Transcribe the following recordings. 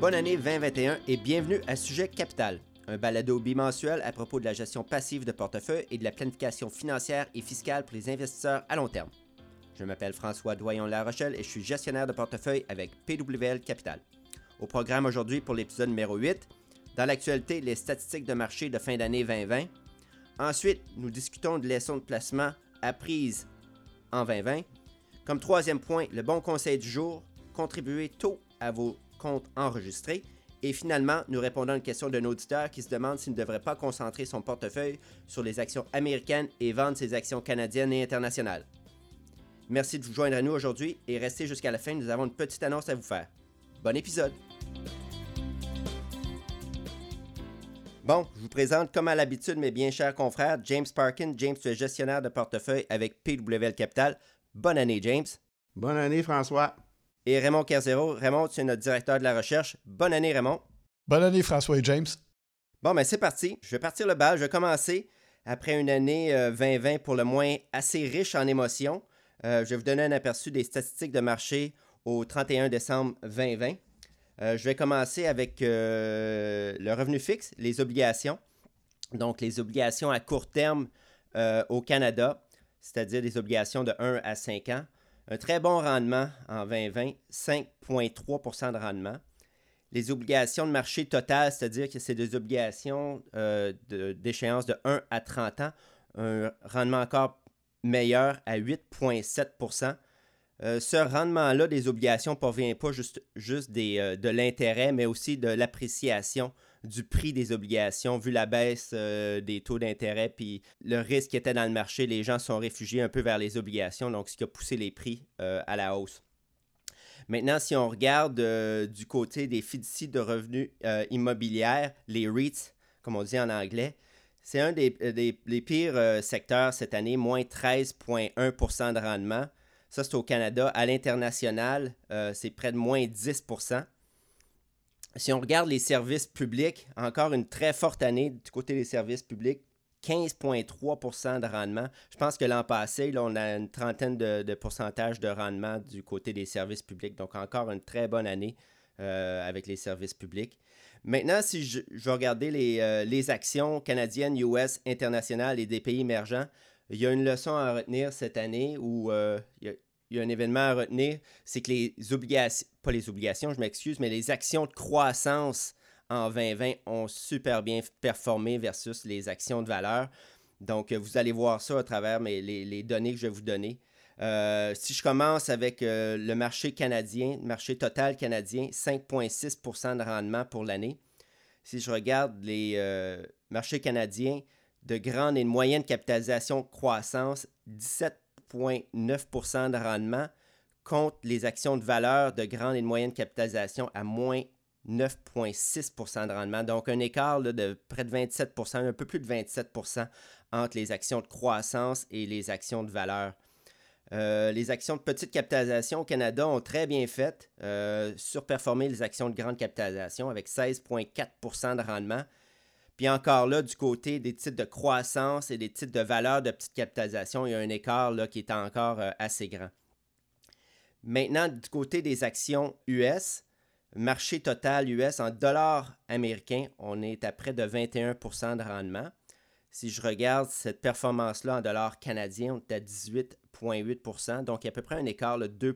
Bonne année 2021 et bienvenue à Sujet Capital, un balado bimensuel à propos de la gestion passive de portefeuille et de la planification financière et fiscale pour les investisseurs à long terme. Je m'appelle François Doyon-La Rochelle et je suis gestionnaire de portefeuille avec PWL Capital. Au programme aujourd'hui pour l'épisode numéro 8, dans l'actualité, les statistiques de marché de fin d'année 2020. Ensuite, nous discutons de leçons de placement apprises en 2020. Comme troisième point, le bon conseil du jour, contribuer tôt à vos compte enregistré. Et finalement, nous répondons à une question d'un auditeur qui se demande s'il ne devrait pas concentrer son portefeuille sur les actions américaines et vendre ses actions canadiennes et internationales. Merci de vous joindre à nous aujourd'hui et restez jusqu'à la fin, nous avons une petite annonce à vous faire. Bon épisode! Bon, je vous présente comme à l'habitude mes bien chers confrères, James Parkin. James, tu es gestionnaire de portefeuille avec PWL Capital. Bonne année, James. Bonne année, François et Raymond Kerzero. Raymond, tu es notre directeur de la recherche. Bonne année, Raymond. Bonne année, François et James. Bon, ben c'est parti. Je vais partir le bal. Je vais commencer après une année 2020 euh, pour le moins assez riche en émotions. Euh, je vais vous donner un aperçu des statistiques de marché au 31 décembre 2020. Euh, je vais commencer avec le revenu fixe, les obligations. Donc, les obligations à court terme au Canada, c'est-à-dire des obligations de 1 à 5 ans. Un très bon rendement en 2020, 5,3% de rendement. Les obligations de marché total, c'est-à-dire que c'est des obligations euh, d'échéance de, 1 à 30 ans, un rendement encore meilleur à 8,7% euh, ce rendement-là des obligations ne provient pas juste, juste euh, de l'intérêt, mais aussi de l'appréciation du prix des obligations, vu la baisse euh, des taux d'intérêt, puis le risque qui était dans le marché, les gens sont réfugiés un peu vers les obligations, donc ce qui a poussé les prix euh, à la hausse. Maintenant, si on regarde euh, du côté des fiducies de revenus immobilières, les REITs, comme on dit en anglais, c'est un des, pires secteurs cette année, moins 13,1% de rendement. Ça, c'est au Canada. À l'international, c'est près de moins 10 si on regarde les services publics, encore une très forte année du côté des services publics. 15,3% de rendement. Je pense que l'an passé, là, on a une trentaine de, de pourcentage de rendement du côté des services publics. Donc, encore une très bonne année euh, avec les services publics. Maintenant, si je, je regarder les, euh, les, actions canadiennes, US, internationales et des pays émergents, il y a une leçon à retenir cette année où euh, il y a il y a un événement à retenir, c'est que les obligations, pas les obligations, je m'excuse, mais les actions de croissance en 2020 ont super bien performé versus les actions de valeur. Donc, euh, vous allez voir ça à travers les, données que je vais vous donner. Euh, si je commence avec euh, le marché canadien, le marché total canadien, 5,6% de rendement pour l'année. Si je regarde les marchés canadiens de grande et de moyenne capitalisation croissance, 17 9% de rendement contre les actions de valeur de grande et de moyenne capitalisation à moins 9,6% de rendement. Donc, un écart de près de 27% un peu plus de 27% entre les actions de croissance et les actions de valeur. Euh, les actions de petite capitalisation au Canada ont très bien fait, euh, surperformé les actions de grande capitalisation avec 16,4% de rendement. Puis encore là, du côté des titres de croissance et des titres de valeur de petite capitalisation, il y a un écart là, qui est encore euh, assez grand. Maintenant, du côté des actions US, marché total US en dollars américains, on est à près de 21% de rendement. Si je regarde cette performance-là en dollars canadiens, on est à 18,8% donc à peu près un écart de 2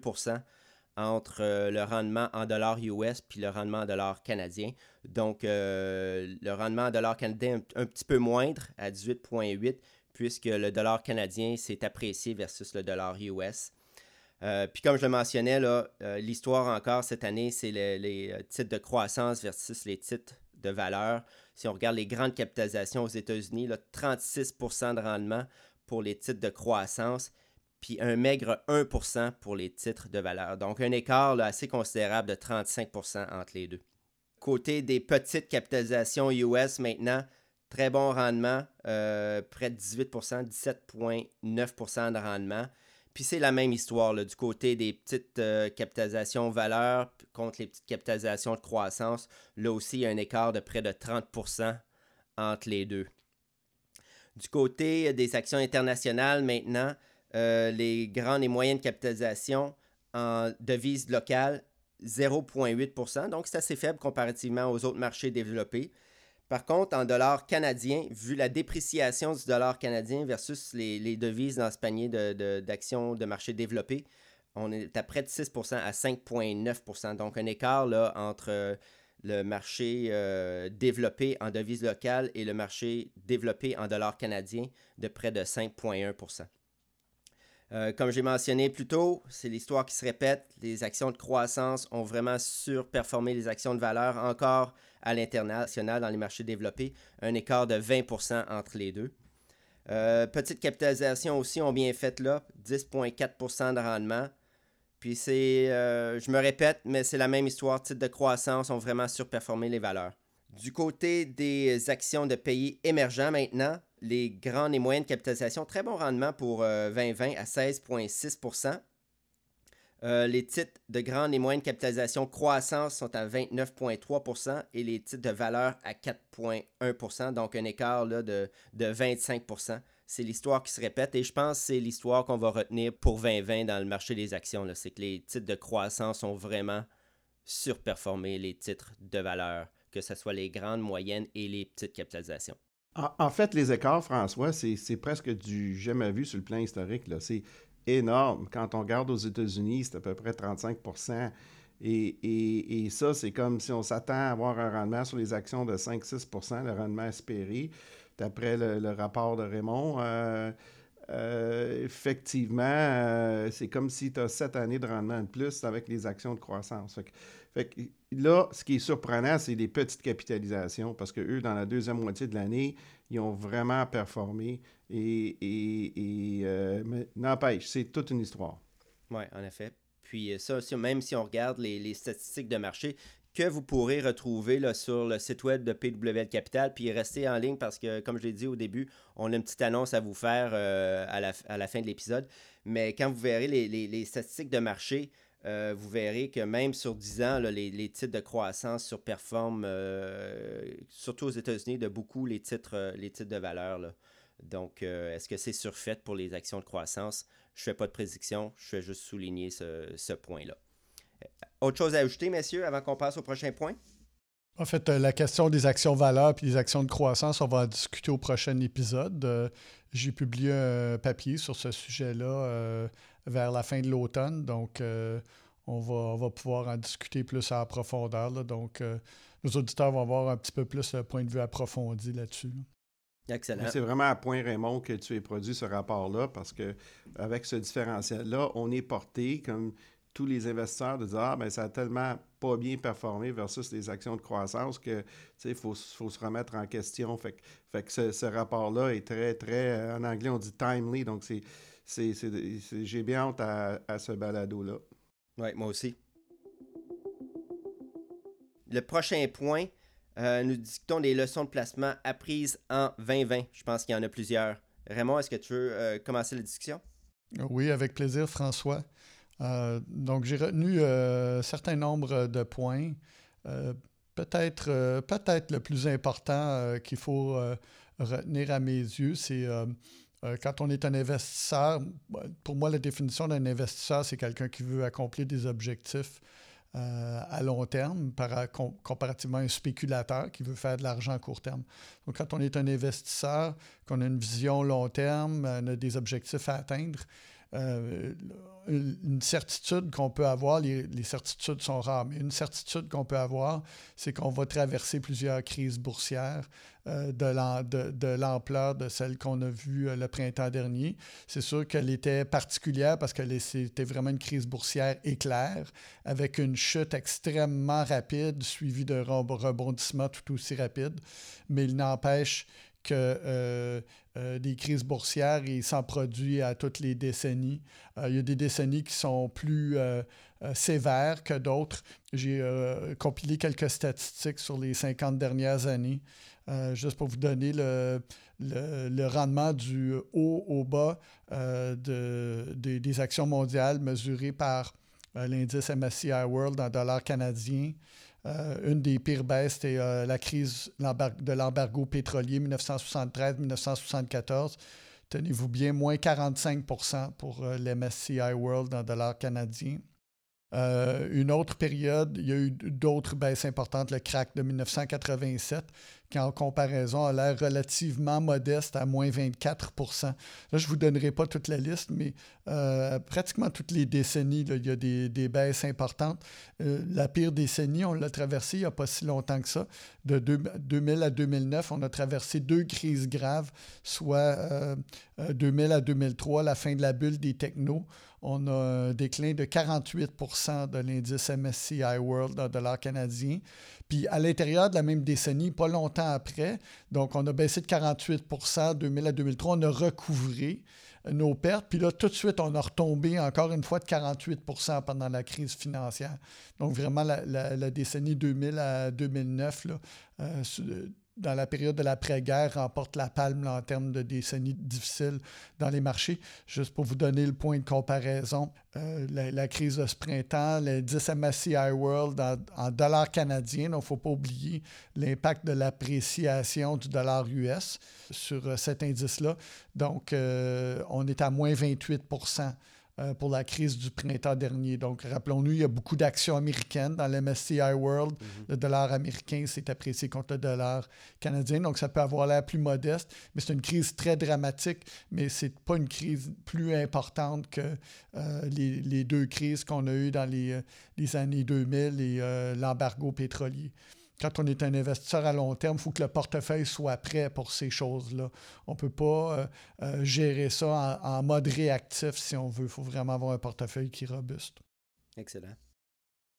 entre euh, le rendement en dollars US puis le rendement en dollars canadien. Donc, euh, le rendement en dollars canadien un, un petit peu moindre à 18,8 puisque le dollar canadien s'est apprécié versus le dollar US. Euh, puis comme je le mentionnais, l'histoire encore cette année, c'est les titres de croissance versus les titres de valeur. Si on regarde les grandes capitalisations aux États-Unis, 36% de rendement pour les titres de croissance puis un maigre 1% pour les titres de valeur. Donc un écart assez considérable de 35% entre les deux. Côté des petites capitalisations US maintenant, très bon rendement, euh, près de 18%, 17,9% de rendement. Puis c'est la même histoire du côté des petites euh, capitalisations valeur contre les petites capitalisations de croissance. Là aussi, il y a un écart de près de 30% entre les deux. Du côté des actions internationales maintenant, les grandes et moyennes capitalisations en devises locales, 0,8% Donc, c'est assez faible comparativement aux autres marchés développés. Par contre, en dollars canadiens, vu la dépréciation du dollar canadien versus les, devises dans ce panier d'actions de, de, marché développés, on est à près de 6% à 5,9% Donc, un écart là, entre euh, le marché euh, développé en devises locales et le marché développé en dollars canadiens de près de 5,1 euh, comme j'ai mentionné plus tôt, c'est l'histoire qui se répète. Les actions de croissance ont vraiment surperformé les actions de valeur encore à l'international dans les marchés développés, un écart de 20% entre les deux. Euh, petite capitalisation aussi ont bien fait là, 10,4% de rendement. Puis c'est, euh, je me répète, mais c'est la même histoire, titres de croissance ont vraiment surperformé les valeurs. Du côté des actions de pays émergents maintenant, les grandes et moyennes capitalisations, très bon rendement pour 2020 euh, à 16,6% euh, les titres de grande et moyenne capitalisation croissance sont à 29,3% et les titres de valeur à 4,1% donc un écart de, de 25% C'est l'histoire qui se répète et je pense que c'est l'histoire qu'on va retenir pour 2020 dans le marché des actions. C'est que les titres de croissance ont vraiment surperformé les titres de valeur, que ce soit les grandes, moyennes et les petites capitalisations. En, fait, les écarts, François, c'est presque du jamais vu sur le plan historique. C'est énorme. Quand on regarde aux États-Unis, c'est à peu près 35 et, et, ça, c'est comme si on s'attend à avoir un rendement sur les actions de 5-6% le rendement espéré, d'après le, rapport de Raymond. Euh, euh, effectivement, euh, c'est comme si tu as sept années de rendement de plus avec les actions de croissance. Fait là, ce qui est surprenant, c'est les petites capitalisations parce que eux, dans la deuxième moitié de l'année, ils ont vraiment performé. Et, euh, n'empêche, c'est toute une histoire. Oui, en effet. Puis ça, même si on regarde les, statistiques de marché, que vous pourrez retrouver sur le site web de PWL Capital. Puis restez en ligne parce que, comme je l'ai dit au début, on a une petite annonce à vous faire euh, à, la, fin de l'épisode. Mais quand vous verrez les, statistiques de marché, euh, vous verrez que même sur 10 ans, les, titres de croissance surperforment, euh, surtout aux États-Unis, de beaucoup les titres, les titres de valeur. Donc, est-ce que c'est surfait pour les actions de croissance? Je ne fais pas de prédiction, je fais juste souligner ce point-là. Autre chose à ajouter, messieurs, avant qu'on passe au prochain point? En fait, euh, la question des actions valeurs et des actions de croissance, on va en discuter au prochain épisode. Euh, j'ai publié un papier sur ce sujet-là euh, vers la fin de l'automne, donc on va, pouvoir en discuter plus à profondeur. donc, nos auditeurs vont avoir un petit peu plus le point de vue approfondi là-dessus. Excellent. C'est vraiment à point, Raymond, que tu aies produit ce rapport-là, parce que avec ce différentiel-là, on est porté comme tous les investisseurs de dire Ah, ben ça a tellement pas bien performé versus les actions de croissance que il faut, faut, se remettre en question. Fait, fait que ce, rapport-là est très, très, euh, en anglais on dit timely, donc c'est, j'ai bien hâte à, ce balado-là. Oui, moi aussi. Le prochain point, euh, nous discutons des leçons de placement apprises en 2020. Je pense qu'il y en a plusieurs. Raymond, est-ce que tu veux euh, commencer la discussion? Oui, avec plaisir, François. Euh, donc, j'ai retenu euh, un certain nombre de points. Euh, peut-être, peut-être le plus important qu'il faut retenir à mes yeux, c'est quand on est un investisseur, pour moi, la définition d'un investisseur, c'est quelqu'un qui veut accomplir des objectifs à long terme par, comparativement à un spéculateur qui veut faire de l'argent à court terme. Donc, quand on est un investisseur, qu'on a une vision long terme, on a des objectifs à atteindre, euh, une certitude qu'on peut avoir, les, certitudes sont rares, mais une certitude qu'on peut avoir, c'est qu'on va traverser plusieurs crises boursières euh, de l'ampleur de, celle qu'on a vue euh, le printemps dernier. C'est sûr qu'elle était particulière parce que c'était vraiment une crise boursière éclair, avec une chute extrêmement rapide, suivie d'un rebondissement tout aussi rapide, mais il n'empêche que euh, euh, des crises boursières, il s'en produit à toutes les décennies. Euh, il y a des décennies qui sont plus sévères que d'autres. J'ai compilé quelques statistiques sur les 50 dernières années, juste pour vous donner le, le, rendement du haut au bas de, des actions mondiales mesurées par l'indice MSCI World en dollars canadiens. Euh, une des pires baisses, c'était euh, la crise de l'embargo pétrolier 1973-1974. tenez-vous bien, moins 45% pour l'MSCI World en dollars canadiens. Euh, une autre période, il y a eu d'autres baisses importantes, le crack de 1987, qui en comparaison a l'air relativement modeste à moins 24 Là, je ne vous donnerai pas toute la liste, mais euh, pratiquement toutes les décennies, il y a des, baisses importantes. Euh, la pire décennie, on l'a traversée il n'y a pas si longtemps que ça. De 2000 à 2009, on a traversé deux crises graves, soit 2000 à 2003, la fin de la bulle des technos on a un déclin de 48% de l'indice MSCI World en dollars canadiens. Puis à l'intérieur de la même décennie, pas longtemps après, donc on a baissé de 48% 2000 à 2003, on a recouvré nos pertes. Puis là, tout de suite, on a retombé encore une fois de 48% pendant la crise financière. Donc vraiment, la, décennie 2000 à 2009, là, euh, dans la période de l'après-guerre, remporte la palme en termes de décennies difficiles dans les marchés. Juste pour vous donner le point de comparaison, euh, la, crise de ce printemps, l'indice MSCI World en, dollars canadiens, il ne faut pas oublier l'impact de l'appréciation du dollar US sur euh, cet indice-là. Donc, euh, on est à moins 28 euh, pour la crise du printemps dernier. Donc, rappelons-nous, il y a beaucoup d'actions américaines dans l'MSCI World. Mhm. Le dollar américain s'est apprécié contre le dollar canadien, donc ça peut avoir l'air plus modeste, mais c'est une crise très dramatique, mais ce n'est pas une crise plus importante que euh, les, deux crises qu'on a eues dans les, euh, les années 2000 et l'embargo pétrolier quand on est un investisseur à long terme, il faut que le portefeuille soit prêt pour ces choses-là. On ne peut pas euh, euh, gérer ça en, mode réactif si on veut. Il faut vraiment avoir un portefeuille qui est robuste. Excellent.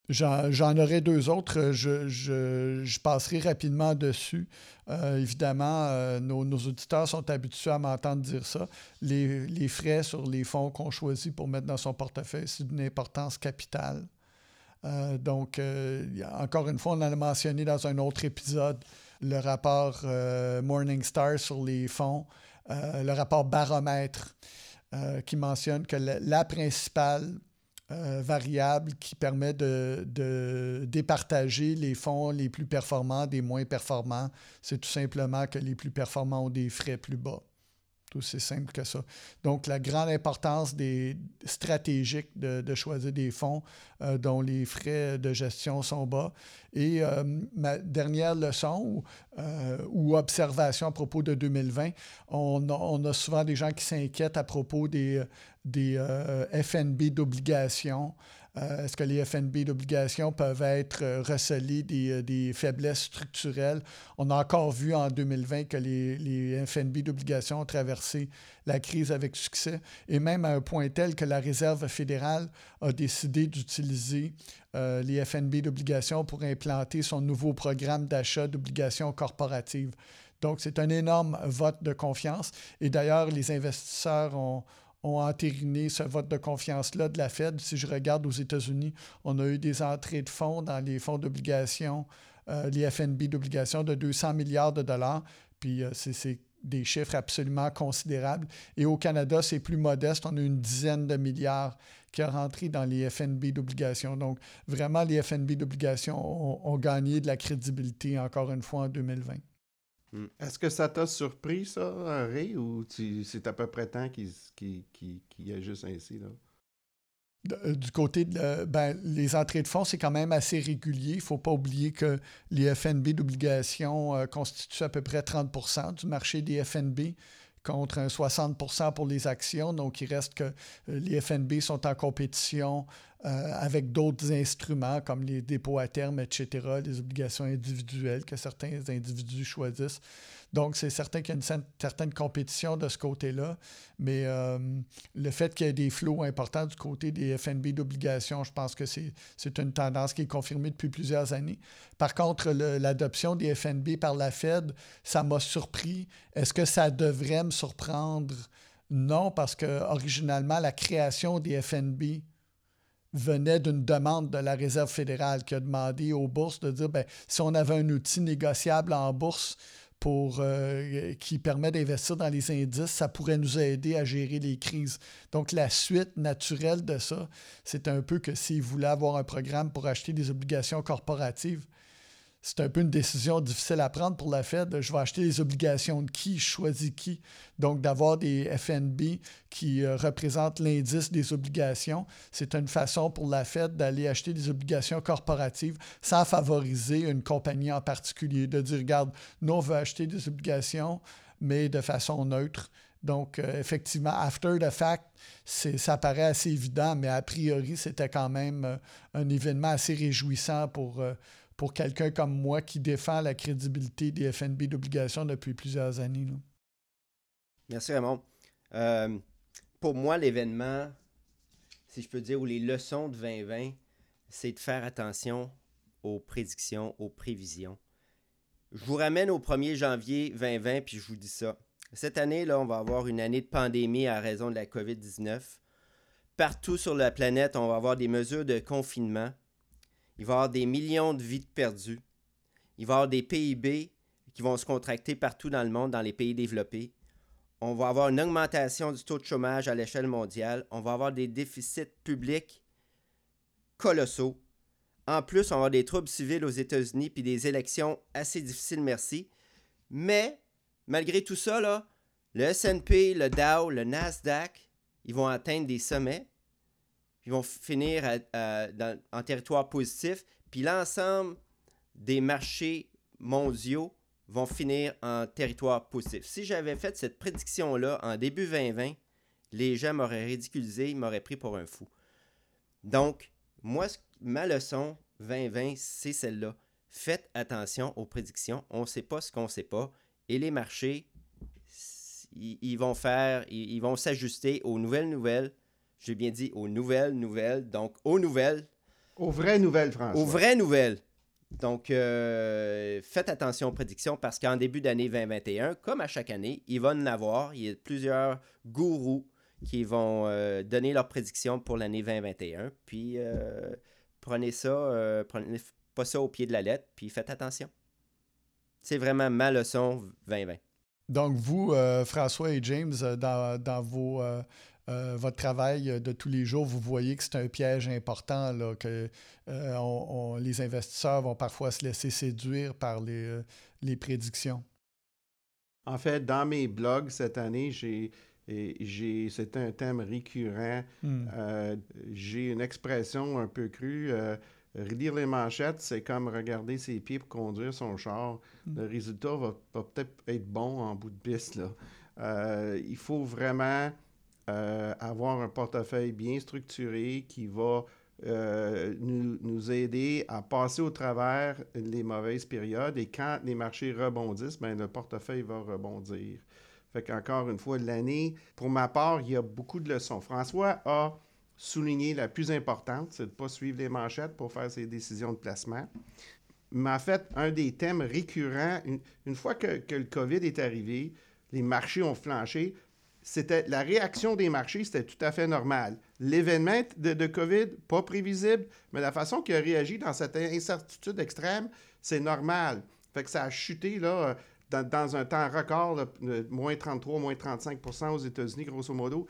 J'en aurai deux autres. Je, passerai rapidement dessus. Euh, évidemment, nos, auditeurs sont habitués à m'entendre dire ça. Les, les, frais sur les fonds qu'on choisit pour mettre dans son portefeuille, c'est d'une importance capitale. Euh, donc, euh, encore une fois, on en a mentionné dans un autre épisode le rapport euh, Morningstar sur les fonds, le rapport baromètre qui mentionne que la, principale variable qui permet de, de, départager les fonds les plus performants des moins performants, c'est tout simplement que les plus performants ont des frais plus bas. Tout aussi simple que ça. Donc, la grande importance des stratégiques de, choisir des fonds euh, dont les frais de gestion sont bas. Et euh, ma dernière leçon euh, ou, observation à propos de 2020, on a, souvent des gens qui s'inquiètent à propos des, des FNB d'obligations. Euh, est-ce que les FNB d'obligation peuvent être euh, recelés euh, des, faiblesses structurelles? On a encore vu en 2020 que les, FNB d'obligation ont traversé la crise avec succès et même à un point tel que la Réserve fédérale a décidé d'utiliser les FNB d'obligation pour implanter son nouveau programme d'achat d'obligations corporatives. Donc, c'est un énorme vote de confiance. Et d'ailleurs, les investisseurs ont, ont entériné ce vote de confiance-là de la Fed. Si je regarde aux États-Unis, on a eu des entrées de fonds dans les fonds d'obligation, euh, les FNB d'obligation de 200 milliards de dollars. Puis euh, c'est des chiffres absolument considérables. Et au Canada, c'est plus modeste. On a une dizaine de milliards qui ont rentré dans les FNB d'obligation. Donc, vraiment, les FNB d'obligation ont, gagné de la crédibilité encore une fois en 2020. Hmm. Est-ce que ça t'a surpris, ça, Ray, ou c'est à peu près temps qu'il qui, qui, agisse ainsi? Là? Euh, du côté de ben, les entrées de fonds, c'est quand même assez régulier. Il ne faut pas oublier que les FNB d'obligation euh, constituent à peu près 30% du marché des FNB contre un 60% pour les actions. Donc, il reste que euh, les FNB sont en compétition euh, avec d'autres instruments comme les dépôts à terme, etc., les obligations individuelles que certains individus choisissent. Donc, c'est certain qu'il y a une certaine compétition de ce côté-là, mais euh, le fait qu'il y ait des flots importants du côté des FNB d'obligations, je pense que c'est une tendance qui est confirmée depuis plusieurs années. Par contre, l'adoption des FNB par la Fed, ça m'a surpris. Est-ce que ça devrait me surprendre? Non, parce que originalement, la création des FNB venait d'une demande de la Réserve fédérale qui a demandé aux bourses de dire ben, si on avait un outil négociable en bourse euh, qui permet d'investir dans les indices, ça pourrait nous aider à gérer les crises. Donc, la suite naturelle de ça, c'est un peu que s'ils voulaient avoir un programme pour acheter des obligations corporatives, c'est un peu une décision difficile à prendre pour la Fed. Je vais acheter les obligations de qui, je choisis qui. Donc, d'avoir des FNB qui euh, représentent l'indice des obligations, c'est une façon pour la Fed d'aller acheter des obligations corporatives sans favoriser une compagnie en particulier. De dire, regarde, nous, on veut acheter des obligations, mais de façon neutre. Donc, euh, effectivement, after the fact, ça paraît assez évident, mais a priori, c'était quand même euh, un événement assez réjouissant pour, pour quelqu'un comme moi qui défend la crédibilité des FNB d'obligation depuis plusieurs années. Merci Raymond. Euh, pour moi, l'événement, si je peux dire, ou les leçons de 2020, c'est de faire attention aux prédictions, aux prévisions. Je vous ramène au 1er janvier 2020, puis je vous dis ça. Cette année, là, on va avoir une année de pandémie à raison de la COVID-19. Partout sur la planète, on va avoir des mesures de confinement. Il va y avoir des millions de vies perdues. Il va y avoir des PIB qui vont se contracter partout dans le monde, dans les pays développés. On va avoir une augmentation du taux de chômage à l'échelle mondiale. On va avoir des déficits publics colossaux. En plus, on va avoir des troubles civils aux États-Unis puis des élections assez difficiles, merci. Mais, malgré tout ça, le SP, le Dow, le Nasdaq, ils vont atteindre des sommets ils vont finir en territoire positif, puis l'ensemble des marchés mondiaux vont finir en territoire positif. Si j'avais fait cette prédiction-là en début 2020, les gens m'auraient ridiculisé, ils m'auraient pris pour un fou. Donc, moi, ma leçon 2020, c'est celle-là. Faites attention aux prédictions. On ne sait pas ce qu'on ne sait pas. Et les marchés, ils, vont faire, ils vont s'ajuster aux nouvelles nouvelles j'ai bien dit aux nouvelles nouvelles. Donc, aux nouvelles. Aux vraies nouvelles, François. Aux vraies nouvelles. Donc, euh, faites attention aux prédictions parce qu'en début d'année 2021, comme à chaque année, il va en avoir. Il y a plusieurs gourous qui vont euh, donner leurs prédictions pour l'année 2021. Puis, euh, prenez ça, prenez pas ça au pied de la lettre, puis faites attention. C'est vraiment ma leçon 2020. Donc, vous, François et James, dans, dans vos euh, votre travail de tous les jours, vous voyez que c'est un piège important, là, que euh, les investisseurs vont parfois se laisser séduire par les, euh, les prédictions. En fait, dans mes blogs cette année, j'ai c'est un thème récurrent. Hmm. j'ai une expression un peu crue. relire les manchettes, c'est comme regarder ses pieds pour conduire son char. Hmm. Le résultat va, va peut-être être bon en bout de piste. Là. il faut vraiment euh, avoir un portefeuille bien structuré qui va euh, nous, nous, aider à passer au travers les mauvaises périodes et quand les marchés rebondissent, ben, le portefeuille va rebondir. Fait qu'encore une fois, l'année, pour ma part, il y a beaucoup de leçons. François a souligné la plus importante, c'est de ne pas suivre les manchettes pour faire ses décisions de placement. Mais en fait, un des thèmes récurrents, une, fois que, que, le COVID est arrivé, les marchés ont flanché, c'était la réaction des marchés, c'était tout à fait normal. L'événement de, COVID, pas prévisible, mais la façon qu'il a réagi dans cette incertitude extrême, c'est normal. Fait que ça a chuté là, dans, un temps record, moins 33, moins 35% aux États-Unis, grosso modo.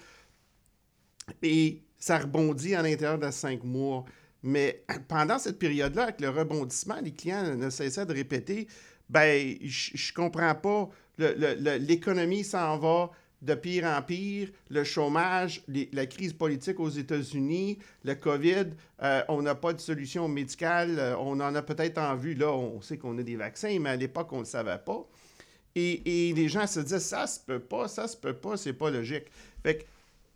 Et ça rebondit à l'intérieur de cinq mois. Mais pendant cette période-là, avec le rebondissement, les clients ne cessaient de répéter ben, je comprends pas, l'économie s'en va, de pire en pire, le chômage, la crise politique aux États-Unis, le COVID, euh, on n'a pas de solution médicale, euh, on en a peut-être en vue, là, on sait qu'on a des vaccins, mais à l'époque, on ne le savait pas. Et, les gens se disent, ça se peut pas, ça se peut pas, c'est pas logique. Fait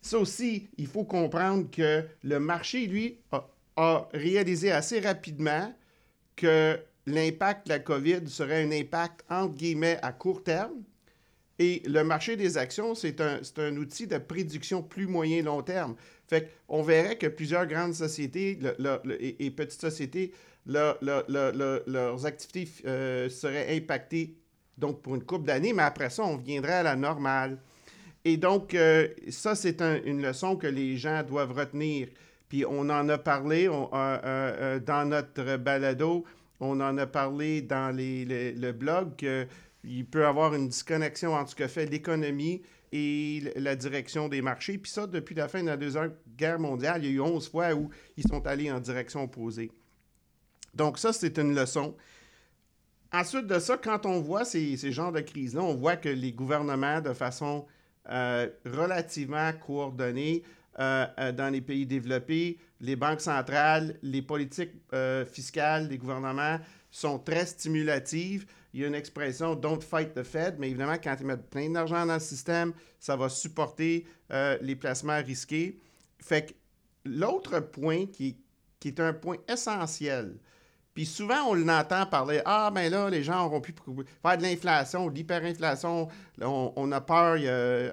ça aussi, il faut comprendre que le marché, lui, a réalisé assez rapidement que l'impact de la COVID serait un impact, entre guillemets, à court terme, et le marché des actions, c'est un, un, outil de prédiction plus moyen-long terme. Fait qu'on verrait que plusieurs grandes sociétés et, petites sociétés, leurs activités euh, seraient impactées donc pour une couple d'années, mais après ça, on viendrait à la normale. Et donc, euh, ça, c'est une leçon que les gens doivent retenir. Puis on en a parlé euh, dans notre balado, on en a parlé dans les, le blog il peut avoir une disconnexion entre ce que fait l'économie et la direction des marchés. Puis ça, depuis la fin de la Deuxième Guerre mondiale, il y a eu 11 fois où ils sont allés en direction opposée. Donc ça, c'est une leçon. ensuite de ça, quand on voit ces, ces genres de crises-là, on voit que les gouvernements, de façon euh, relativement coordonnée, euh, euh, dans les pays développés, les banques centrales, les politiques fiscales des gouvernements sont très stimulatives. Il y a une expression don't fight the Fed, mais évidemment, quand ils mettent plein d'argent dans le système, ça va supporter les placements risqués. Fait que l'autre point qui, qui est un point essentiel, puis souvent, on l'entend parler Ah, ben là, les gens auront pu faire de l'inflation, de l'hyperinflation. On, a peur.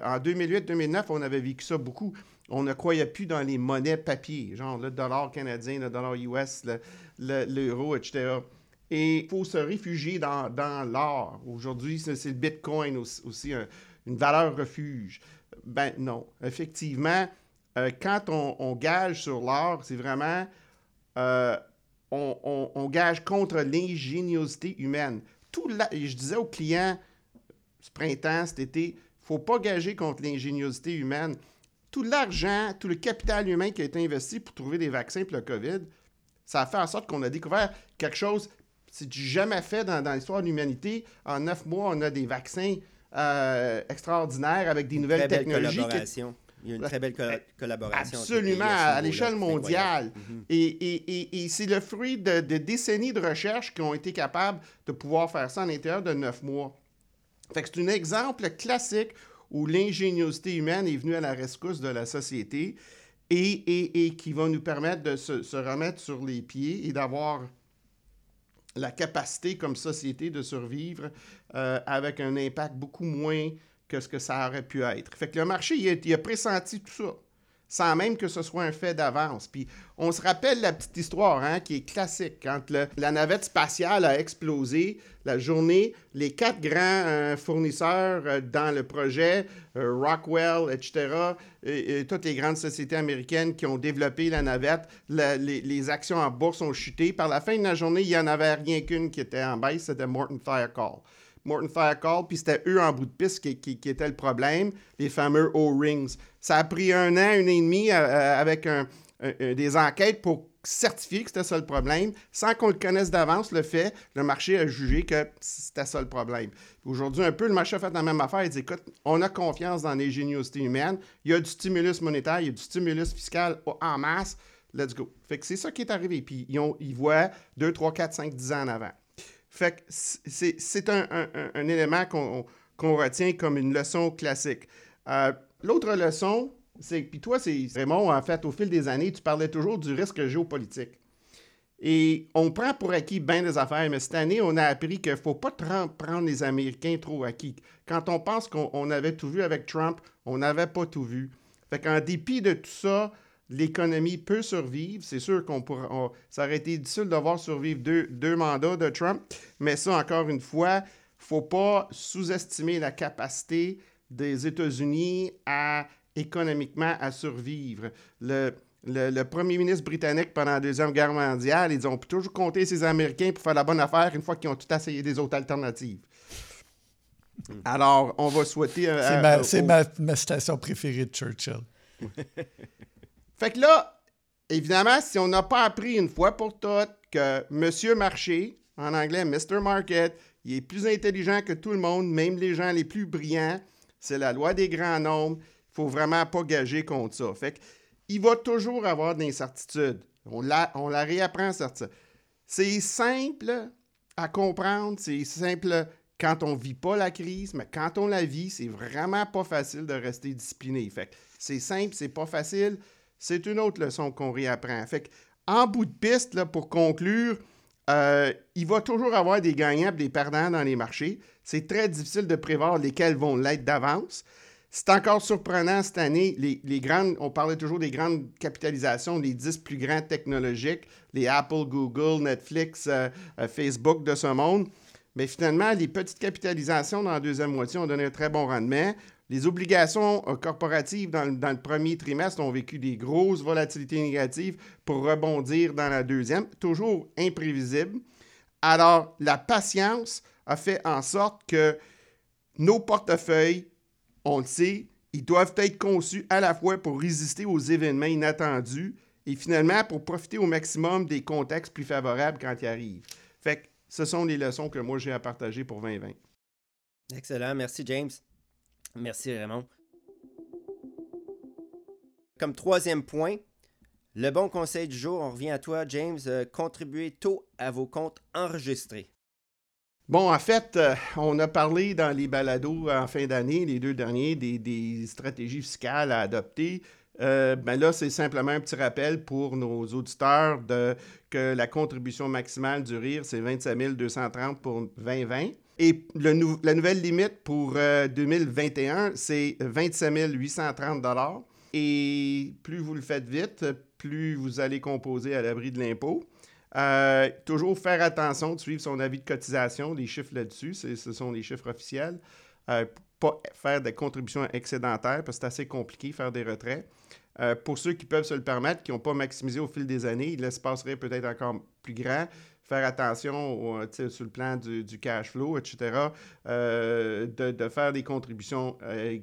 en 2008-2009, on avait vécu ça beaucoup. On ne croyait plus dans les monnaies papier, genre le dollar canadien, le dollar US, l'euro, etc. Et il faut se réfugier dans, l'or. Aujourd'hui, c'est le Bitcoin aussi, une valeur refuge. Ben non. Effectivement, euh, quand on, gage sur l'or, c'est vraiment. Euh, on, gage contre l'ingéniosité humaine. Tout je disais aux clients ce printemps, cet été, il ne faut pas gager contre l'ingéniosité humaine. Tout l'argent, tout le capital humain qui a été investi pour trouver des vaccins pour le COVID, ça a fait en sorte qu'on a découvert quelque chose, c'est jamais fait dans, l'histoire de l'humanité. En neuf mois, on a des vaccins euh, extraordinaires avec des nouvelles technologies. Il y a une très belle collaboration. Absolument, à, l'échelle mondiale. Et, c'est le fruit de, décennies de recherche qui ont été capables de pouvoir faire ça en l'intérieur de neuf mois. Fait que c'est un exemple classique où l'ingéniosité humaine est venue à la rescousse de la société et, qui va nous permettre de se, remettre sur les pieds et d'avoir la capacité comme société de survivre euh, avec un impact beaucoup moins que ce que ça aurait pu être. Fait que le marché, il a, pressenti tout ça, sans même que ce soit un fait d'avance. Puis on se rappelle la petite histoire hein, qui est classique. Quand la navette spatiale a explosé, la journée, les quatre grands euh, fournisseurs euh, dans le projet, euh, Rockwell, etc., et, toutes les grandes sociétés américaines qui ont développé la navette, les, actions en bourse ont chuté. Par la fin de la journée, il n'y en avait rien qu'une qui était en baisse, c'était Morton Firecall. Morton Firecall, puis c'était eux en bout de piste qui, qui, était le problème, les fameux O-rings. Ça a pris un an, un an et demi euh, euh, avec des enquêtes pour certifier que c'était ça le problème. Sans qu'on le connaisse d'avance, le fait, le marché a jugé que c'était ça le problème. Aujourd'hui, un peu, le marché a fait la même affaire. Il dit écoute, on a confiance dans l'ingéniosité humaine. Il y a du stimulus monétaire, il y a du stimulus fiscal en masse. Let's go. C'est ça qui est arrivé. Puis ils voient 2, 3, 4, 5, 10 ans en avant. Fait que c'est un, élément qu'on retient comme une leçon classique. Euh, l'autre leçon, c'est, puis toi, c'est Raymond, en fait, au fil des années, tu parlais toujours du risque géopolitique. Et on prend pour acquis bien des affaires, mais cette année, on a appris qu'il ne faut pas prendre les Américains trop acquis. Quand on pense qu'on avait tout vu avec Trump, on n'avait pas tout vu. Fait qu'en dépit de tout ça, l'économie peut survivre. C'est sûr qu'on pourra. ça aurait été difficile de voir survivre deux, deux, mandats de Trump, mais ça, encore une fois, il ne faut pas sous-estimer la capacité des États-Unis à économiquement à survivre. Le, le, premier ministre britannique pendant la Deuxième Guerre mondiale, ils ont toujours compté ces Américains pour faire la bonne affaire une fois qu'ils ont tout essayé des autres alternatives. Alors, on va souhaiter... c'est ma, ma, citation préférée de Churchill. Fait que là, évidemment, si on n'a pas appris une fois pour toutes que Monsieur Marché, en anglais Mr. Market, il est plus intelligent que tout le monde, même les gens les plus brillants, c'est la loi des grands nombres. Il faut vraiment pas gager contre ça. Fait que, il va toujours avoir de l'incertitude. On la, on la réapprend, ça. C'est simple à comprendre, c'est simple quand on vit pas la crise, mais quand on la vit, c'est vraiment pas facile de rester discipliné. Fait c'est simple, c'est pas facile c'est une autre leçon qu'on réapprend. En bout de piste, pour conclure, euh, il va toujours avoir des gagnants et des perdants dans les marchés. C'est très difficile de prévoir lesquels vont l'être d'avance. C'est encore surprenant cette année, on parlait toujours des grandes capitalisations, les 10 plus grands technologiques, les Apple, Google, Netflix, euh, euh, Facebook de ce monde. Mais finalement, les petites capitalisations dans la deuxième moitié ont donné un très bon rendement. Les obligations euh, corporatives dans, le premier trimestre ont vécu des grosses volatilités négatives pour rebondir dans la deuxième, toujours imprévisible. Alors, la patience a fait en sorte que nos portefeuilles, on le sait, ils doivent être conçus à la fois pour résister aux événements inattendus et finalement pour profiter au maximum des contextes plus favorables quand ils arrivent. Fait ce sont les leçons que moi j'ai à partager pour 2020. Excellent. Merci, James. Merci, Raymond. Comme troisième point, le bon conseil du jour, on revient à toi, James. Euh, contribuez tôt à vos comptes enregistrés. Bon, en fait, euh, on a parlé dans les balados en fin d'année, les deux derniers, des, stratégies fiscales à adopter. Euh, ben là, c'est simplement un petit rappel pour nos auditeurs de, que la contribution maximale du RIR, c'est 27 230 pour 2020. Et la nouvelle limite pour 2021, c'est 27 830 et plus vous le faites vite, plus vous allez composer à l'abri de l'impôt. Euh, toujours faire attention de suivre son avis de cotisation, les chiffres là-dessus, ce sont les chiffres officiels. Euh, pas faire des contributions excédentaires parce que c'est assez compliqué faire des retraits. Euh, pour ceux qui peuvent se le permettre, qui n'ont pas maximisé au fil des années, l'espace serait peut-être encore plus grand. Faire attention sur le plan du, cash flow, etc. De, de, faire des contributions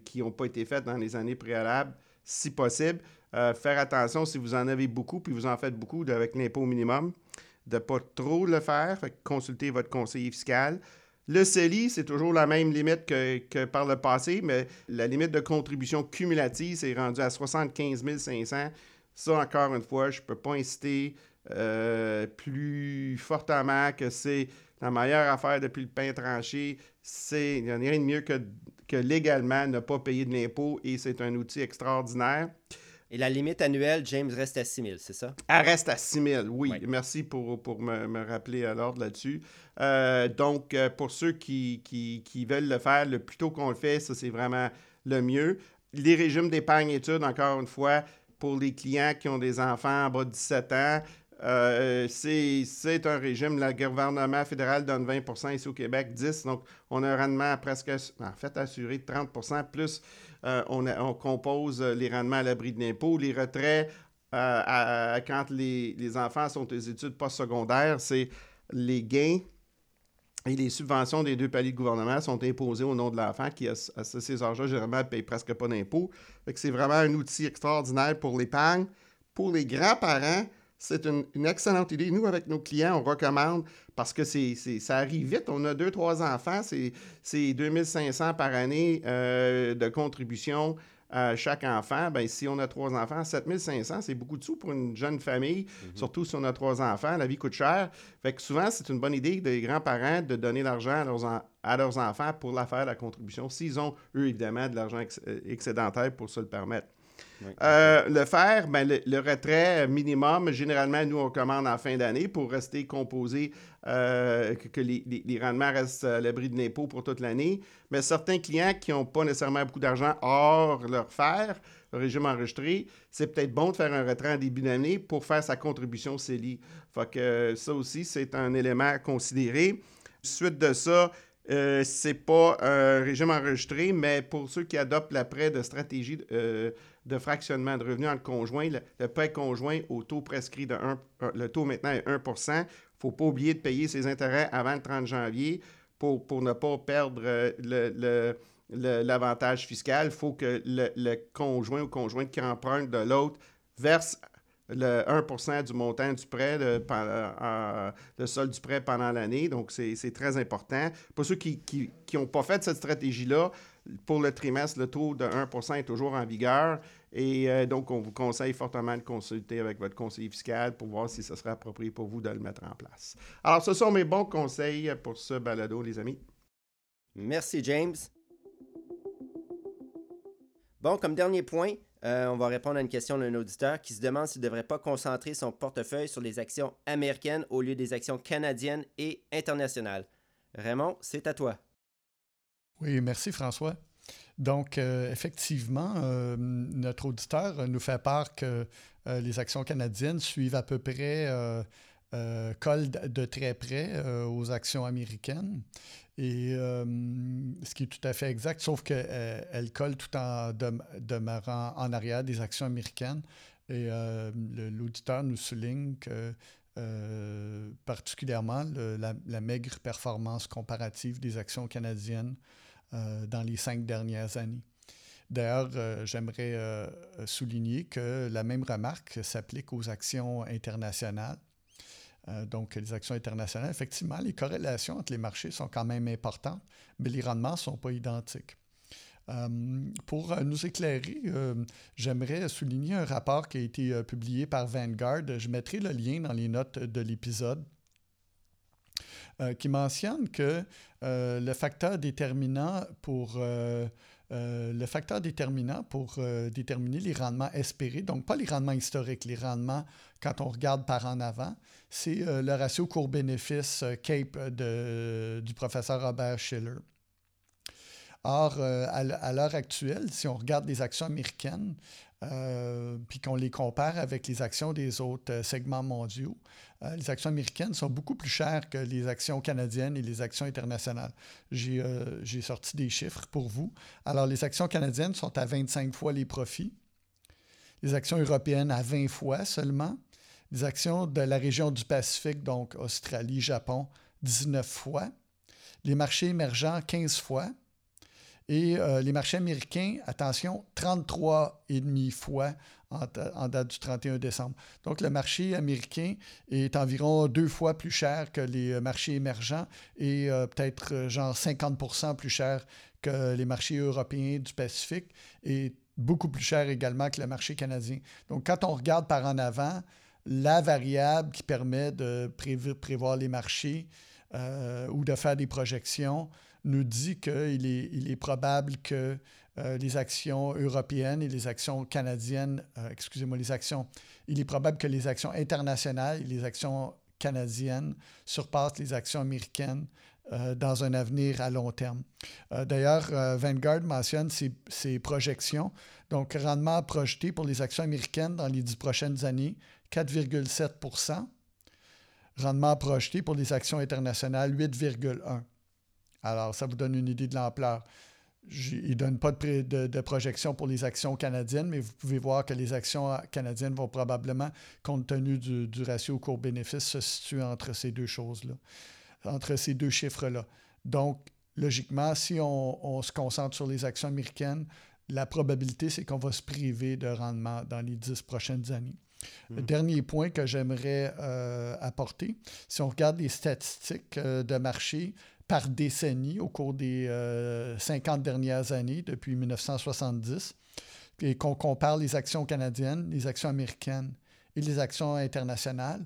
qui n'ont pas été faites dans les années préalables si possible. Euh, faire attention si vous en avez beaucoup, puis vous en faites beaucoup avec l'impôt minimum, de ne pas trop le faire. consultez votre conseiller fiscal. Le CELI, c'est toujours la même limite que, par le passé, mais la limite de contribution cumulative, c'est rendu à 75 500. Ça, encore une fois, je ne peux pas inciter euh, plus fortement que c'est la meilleure affaire depuis le pain tranché. Il n'y a rien de mieux que que légalement ne pas payer de l'impôt et c'est un outil extraordinaire. Et la limite annuelle, James, reste à 6 000, c'est ça? Elle reste à 6 000, oui. Merci pour, pour me, rappeler à l'ordre là-dessus. Euh, donc, euh, pour ceux qui, qui, veulent le faire, le plus tôt qu'on le fait, ça, c'est vraiment le mieux. Les régimes d'épargne études, encore une fois, pour les clients qui ont des enfants en bas de 17 ans, euh, c'est un régime, le gouvernement fédéral donne 20% ici au Québec, 10 Donc, on a un rendement presque, en fait, assuré de 30% plus euh, on, compose les rendements à l'abri de l'impôt. Les retraits, euh, quand les, enfants sont aux études postsecondaires, c'est les gains et les subventions des deux paliers de gouvernement sont imposés au nom de l'enfant qui, à, ces âges-là, généralement, ne paye presque pas d'impôt. C'est vraiment un outil extraordinaire pour l'épargne. Pour les grands-parents, c'est une, excellente idée. Nous, avec nos clients, on recommande parce que c'est, ça arrive vite. On a deux, trois enfants, c'est, 2500 par année euh, de contribution à chaque enfant. Bien, si on a trois enfants, 7500, c'est beaucoup de sous pour une jeune famille, mm-hmm. surtout si on a trois enfants. La vie coûte cher. Fait que souvent, c'est une bonne idée des grands-parents de donner l'argent à leurs, enfants pour la faire, la contribution, s'ils ont, eux, évidemment, de l'argent euh, excédentaire pour se le permettre. Euh, le faire, ben, le, retrait minimum, généralement, nous, on commande en fin d'année pour rester composé, euh, que, les, rendements restent à l'abri de l'impôt pour toute l'année. Mais certains clients qui n'ont pas nécessairement beaucoup d'argent hors leur faire, le régime enregistré, c'est peut-être bon de faire un retrait en début d'année pour faire sa contribution CELI. Fait que euh, ça aussi, c'est un élément à considérer. Suite de ça, euh, c'est pas un régime enregistré, mais pour ceux qui adoptent l'après de stratégie euh, de fractionnement de revenus entre conjoints, le, prêt conjoint au taux prescrit de 1, euh, le taux maintenant est 1 Il ne faut pas oublier de payer ses intérêts avant le 30 janvier pour, pour ne pas perdre l'avantage fiscal. Il faut que le, conjoint ou conjointe qui emprunte de l'autre verse le 1% du montant du prêt, le, le solde du prêt pendant l'année. Donc, c'est très important. Pour ceux qui n'ont pas fait cette stratégie-là, pour le trimestre, le taux de 1% est toujours en vigueur. Et euh, donc, on vous conseille fortement de consulter avec votre conseiller fiscal pour voir si ce serait approprié pour vous de le mettre en place. Alors, ce sont mes bons conseils pour ce balado, les amis. Merci, James. Bon, comme dernier point, euh, on va répondre à une question d'un auditeur qui se demande s'il ne devrait pas concentrer son portefeuille sur les actions américaines au lieu des actions canadiennes et internationales. Raymond, c'est à toi. Oui, merci François. Donc, euh, effectivement, euh, notre auditeur nous fait part que les actions canadiennes suivent à peu près, collent de très près aux actions américaines. Et euh, ce qui est tout à fait exact, sauf qu'elle euh, colle tout en demeurant en arrière des actions américaines. Et euh, l'auditeur nous souligne que particulièrement la, maigre performance comparative des actions canadiennes dans les cinq dernières années. D'ailleurs, j'aimerais souligner que la même remarque s'applique aux actions internationales. donc les actions internationales, effectivement, les corrélations entre les marchés sont quand même importantes, mais les rendements ne sont pas identiques. pour nous éclairer, j'aimerais souligner un rapport qui a été publié par Vanguard. Je mettrai le lien dans les notes de l'épisode. Qui mentionne que le facteur déterminant pour euh, le facteur déterminant pour euh, déterminer les rendements espérés, donc pas les rendements historiques, les rendements quand on regarde par en avant, c'est euh, le ratio court-bénéfice CAPE du professeur Robert Schiller. Or, à l'heure actuelle, si on regarde les actions américaines, euh, puis qu'on les compare avec les actions des autres euh, segments mondiaux, euh, les actions américaines sont beaucoup plus chères que les actions canadiennes et les actions internationales. J'ai sorti des chiffres pour vous. Alors, les actions canadiennes sont à 25 fois les profits, les actions européennes à 20 fois seulement, les actions de la région du Pacifique, donc Australie, Japon, 19 fois, les marchés émergents 15 fois, et euh, les marchés américains, attention, 33,5 fois en, date du 31 décembre. Donc, le marché américain est environ deux fois plus cher que les euh, marchés émergents et euh, peut-être genre 50% plus cher que les marchés européens du Pacifique et beaucoup plus cher également que le marché canadien. Donc, quand on regarde par en avant, la variable qui permet de prévoir les marchés ou de faire des projections, nous dit qu'il est, il est probable que euh, les actions européennes et les actions canadiennes, euh, excusez-moi, les actions, il est probable que les actions internationales et les actions canadiennes surpassent les actions américaines euh, dans un avenir à long terme. D'ailleurs, Vanguard mentionne ses, ses, projections. Donc, rendement projeté pour les actions américaines dans les dix prochaines années, 4,7% Rendement projeté pour les actions internationales, 8,1 alors, ça vous donne une idée de l'ampleur. Il ne donne pas de, projection pour les actions canadiennes, mais vous pouvez voir que les actions canadiennes vont probablement, compte tenu du, ratio court-bénéfice, se situer entre ces deux choses-là, entre ces deux chiffres-là. Donc, logiquement, si on, se concentre sur les actions américaines, la probabilité, c'est qu'on va se priver de rendement dans les dix prochaines années. Le hmm. dernier point que j'aimerais euh, apporter, si on regarde les statistiques euh, de marché, par décennie au cours des 50 euh, dernières années, depuis 1970, et qu'on compare les actions canadiennes, les actions américaines et les actions internationales,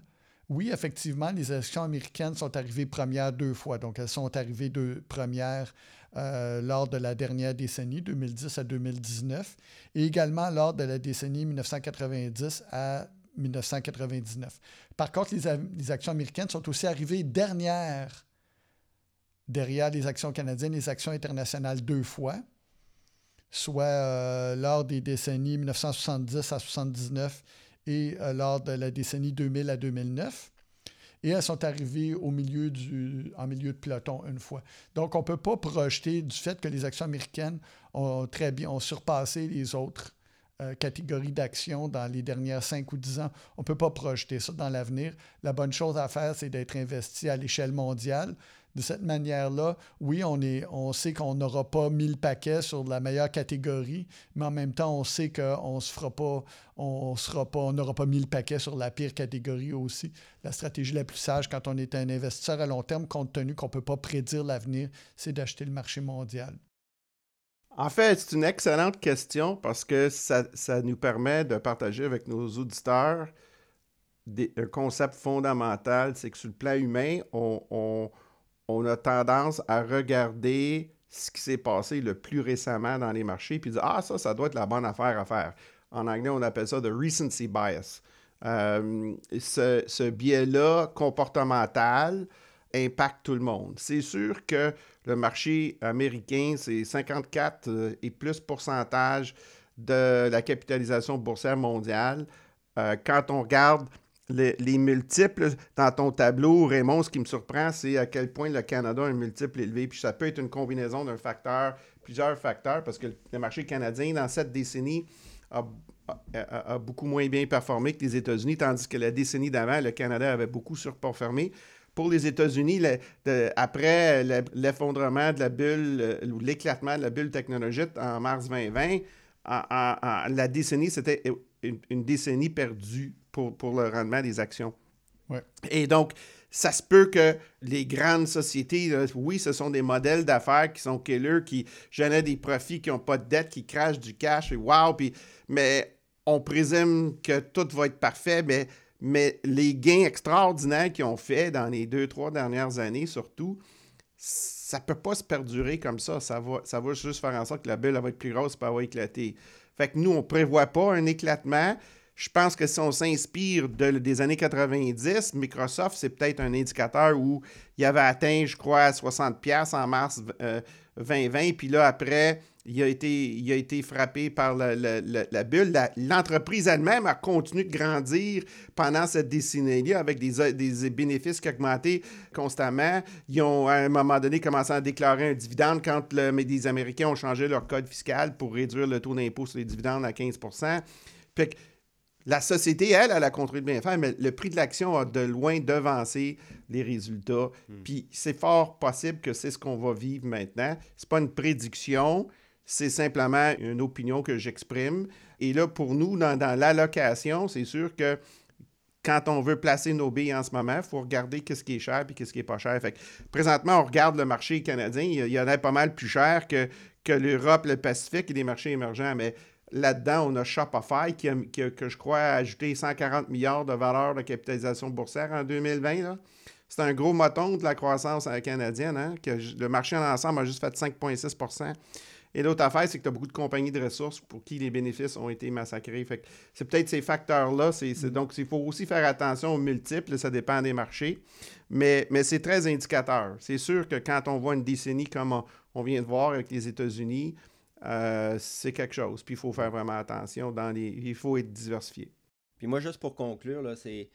oui, effectivement, les actions américaines sont arrivées premières deux fois. Donc, elles sont arrivées deux premières euh, lors de la dernière décennie, 2010 à 2019, et également lors de la décennie 1990 à 1999. Par contre, les, les actions américaines sont aussi arrivées dernières derrière les actions canadiennes, les actions internationales deux fois, soit euh, lors des décennies 1970 à 1979 et euh, lors de la décennie 2000 à 2009. Et elles sont arrivées au milieu du, en milieu de peloton une fois. Donc, on ne peut pas projeter du fait que les actions américaines ont très bien surpassé les autres euh, catégories d'actions dans les dernières 5 ou 10 ans. On ne peut pas projeter ça dans l'avenir. La bonne chose à faire, c'est d'être investi à l'échelle mondiale de cette manière-là, oui, on, sait qu'on n'aura pas 1000 paquets sur la meilleure catégorie, mais en même temps, on sait qu'on se fera pas, on sera pas, n'aura pas 1000 paquets sur la pire catégorie aussi. La stratégie la plus sage quand on est un investisseur à long terme, compte tenu qu'on ne peut pas prédire l'avenir, c'est d'acheter le marché mondial. En fait, c'est une excellente question parce que ça, nous permet de partager avec nos auditeurs un concept fondamental, c'est que sur le plan humain, on on a tendance à regarder ce qui s'est passé le plus récemment dans les marchés, puis dire Ah, ça, ça doit être la bonne affaire à faire. En anglais, on appelle ça the recency bias. Euh, ce, biais-là comportemental impacte tout le monde. C'est sûr que le marché américain, c'est 54 euh, et plus pourcentage de la capitalisation boursière mondiale. Euh, quand on regarde les, multiples dans ton tableau, Raymond, ce qui me surprend, c'est à quel point le Canada a un multiple élevé. Puis ça peut être une combinaison d'un facteur, plusieurs facteurs, parce que le marché canadien, dans cette décennie, a, beaucoup moins bien performé que les États-Unis, tandis que la décennie d'avant, le Canada avait beaucoup surperformé. Pour les États-Unis, après l'effondrement de la bulle euh, l'éclatement de la bulle technologique en mars 2020, la décennie, c'était une, décennie perdue pour, le rendement des actions. Et donc, ça se peut que les grandes sociétés, oui, ce sont des modèles d'affaires qui sont killers, qui génèrent des profits, qui n'ont pas de dette, qui crachent du cash, et wow, puis, mais on présume que tout va être parfait, mais, mais les gains extraordinaires qu'ils ont fait dans les deux, trois dernières années, surtout, ça ne peut pas se perdurer comme ça. Ça va, ça va juste faire en sorte que la bulle va être plus grosse et va éclater. Fait que nous, on ne prévoit pas un éclatement. Je pense que si on s'inspire des années 90, Microsoft, c'est peut-être un indicateur où il avait atteint, je crois, 60$ en mars 2020. Euh, Puis là, après, il a été, il a été frappé par la, bulle. L'entreprise elle-même a continué de grandir pendant cette décennie-là avec des, des, bénéfices qui augmenté constamment. Ils ont, à un moment donné, commencé à déclarer un dividende quand les Américains ont changé leur code fiscal pour réduire le taux d'impôt sur les dividendes à 15% Fait que la société, elle, elle a contrôlé de bien faire, mais le prix de l'action a de loin devancé les résultats. Hmm. Puis c'est fort possible que c'est ce qu'on va vivre maintenant. C'est pas une prédiction, c'est simplement une opinion que j'exprime. Et là, pour nous, dans, l'allocation, c'est sûr que quand on veut placer nos billes en ce moment, il faut regarder qu'est-ce qui est cher et qu'est-ce qui n'est pas cher. Fait présentement, on regarde le marché canadien. Il y, en a pas mal plus cher que, que l'Europe, le Pacifique et les marchés émergents. Mais Là-dedans, on a Shopify qui, a, que je crois a ajouté 140 milliards de valeur de capitalisation boursière en 2020. C'est un gros moton de la croissance canadienne. Hein, que le marché en ensemble a juste fait 5,6% et l'autre affaire, c'est que tu as beaucoup de compagnies de ressources pour qui les bénéfices ont été massacrés. Fait c'est peut-être ces facteurs-là. Mm. donc, il faut aussi faire attention aux multiples. Ça dépend des marchés. Mais, mais c'est très indicateur. C'est sûr que quand on voit une décennie comme on vient de voir avec les États-Unis, euh, c'est quelque chose. Puis il faut faire vraiment attention. Dans les... Il faut être diversifié. Puis moi, juste pour conclure, là, c'est...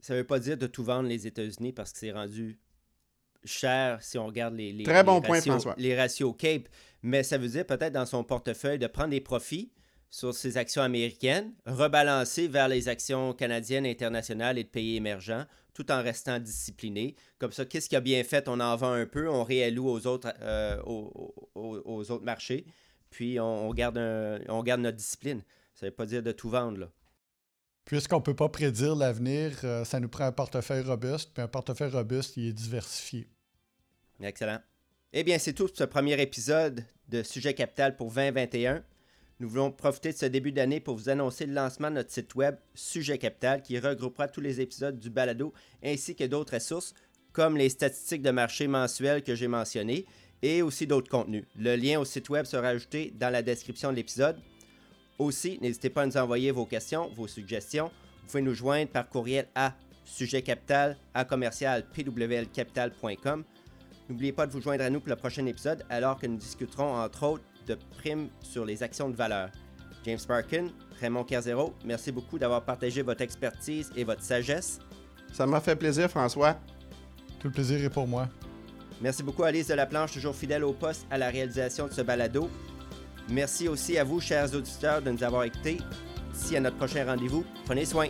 ça ne veut pas dire de tout vendre les États-Unis parce que c'est rendu cher si on regarde les, les, Très bon les point, ratios, François. les ratios CAPE. Mais ça veut dire peut-être dans son portefeuille de prendre des profits sur ses actions américaines, rebalancer vers les actions canadiennes, internationales et de pays émergents, tout en restant discipliné. Comme ça, qu'est-ce qui a bien fait, on en vend un peu, on réalloue aux autres, euh, aux, aux, autres marchés puis on, garde, on garde notre discipline. Ça ne veut pas dire de tout vendre. Là. Puisqu'on ne peut pas prédire l'avenir, euh, ça nous prend un portefeuille robuste, puis un portefeuille robuste, il est diversifié. Excellent. Eh bien, c'est tout pour ce premier épisode de Sujet Capital pour 2021. Nous voulons profiter de ce début d'année pour vous annoncer le lancement de notre site web Sujet Capital qui regroupera tous les épisodes du balado ainsi que d'autres ressources comme les statistiques de marché mensuelles que j'ai mentionnées et aussi d'autres contenus. Le lien au site web sera ajouté dans la description de l'épisode. Aussi, n'hésitez pas à nous envoyer vos questions, vos suggestions. Vous pouvez nous joindre par courriel à sujetcapital à commercial pwlcapital.com. N'oubliez pas de vous joindre à nous pour le prochain épisode alors que nous discuterons entre autres de primes sur les actions de valeur. James Parkin, Raymond Kerzero, merci beaucoup d'avoir partagé votre expertise et votre sagesse. Ça m'a fait plaisir, François. Tout le plaisir est pour moi. Merci beaucoup à Lise de la Planche, toujours fidèle au poste à la réalisation de ce balado. Merci aussi à vous, chers auditeurs, de nous avoir écoutés. D'ici à notre prochain rendez-vous, prenez soin.